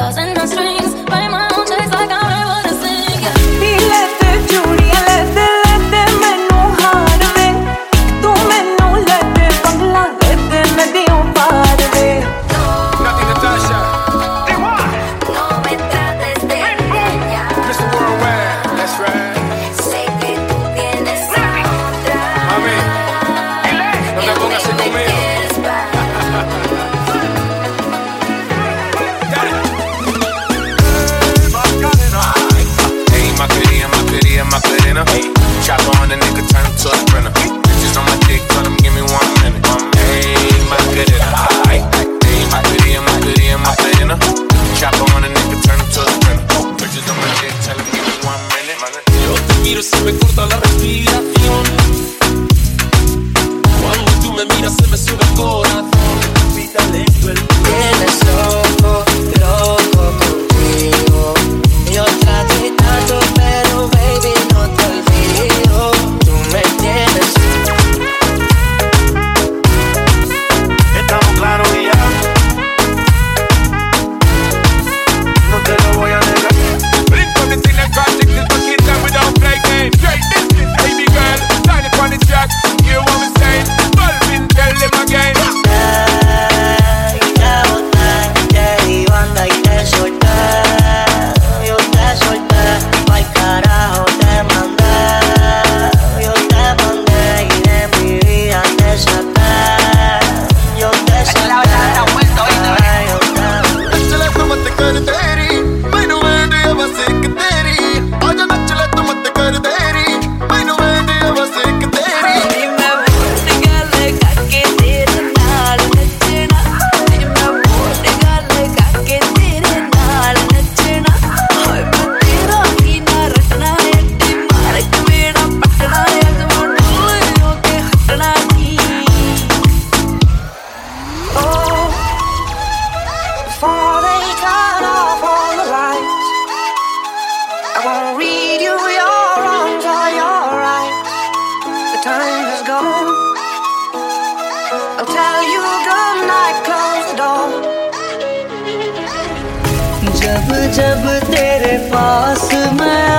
cause and no strings. By my miro se me corta la respiración. Cuando tú me miras se me sube el corazón. तेरे पास मैं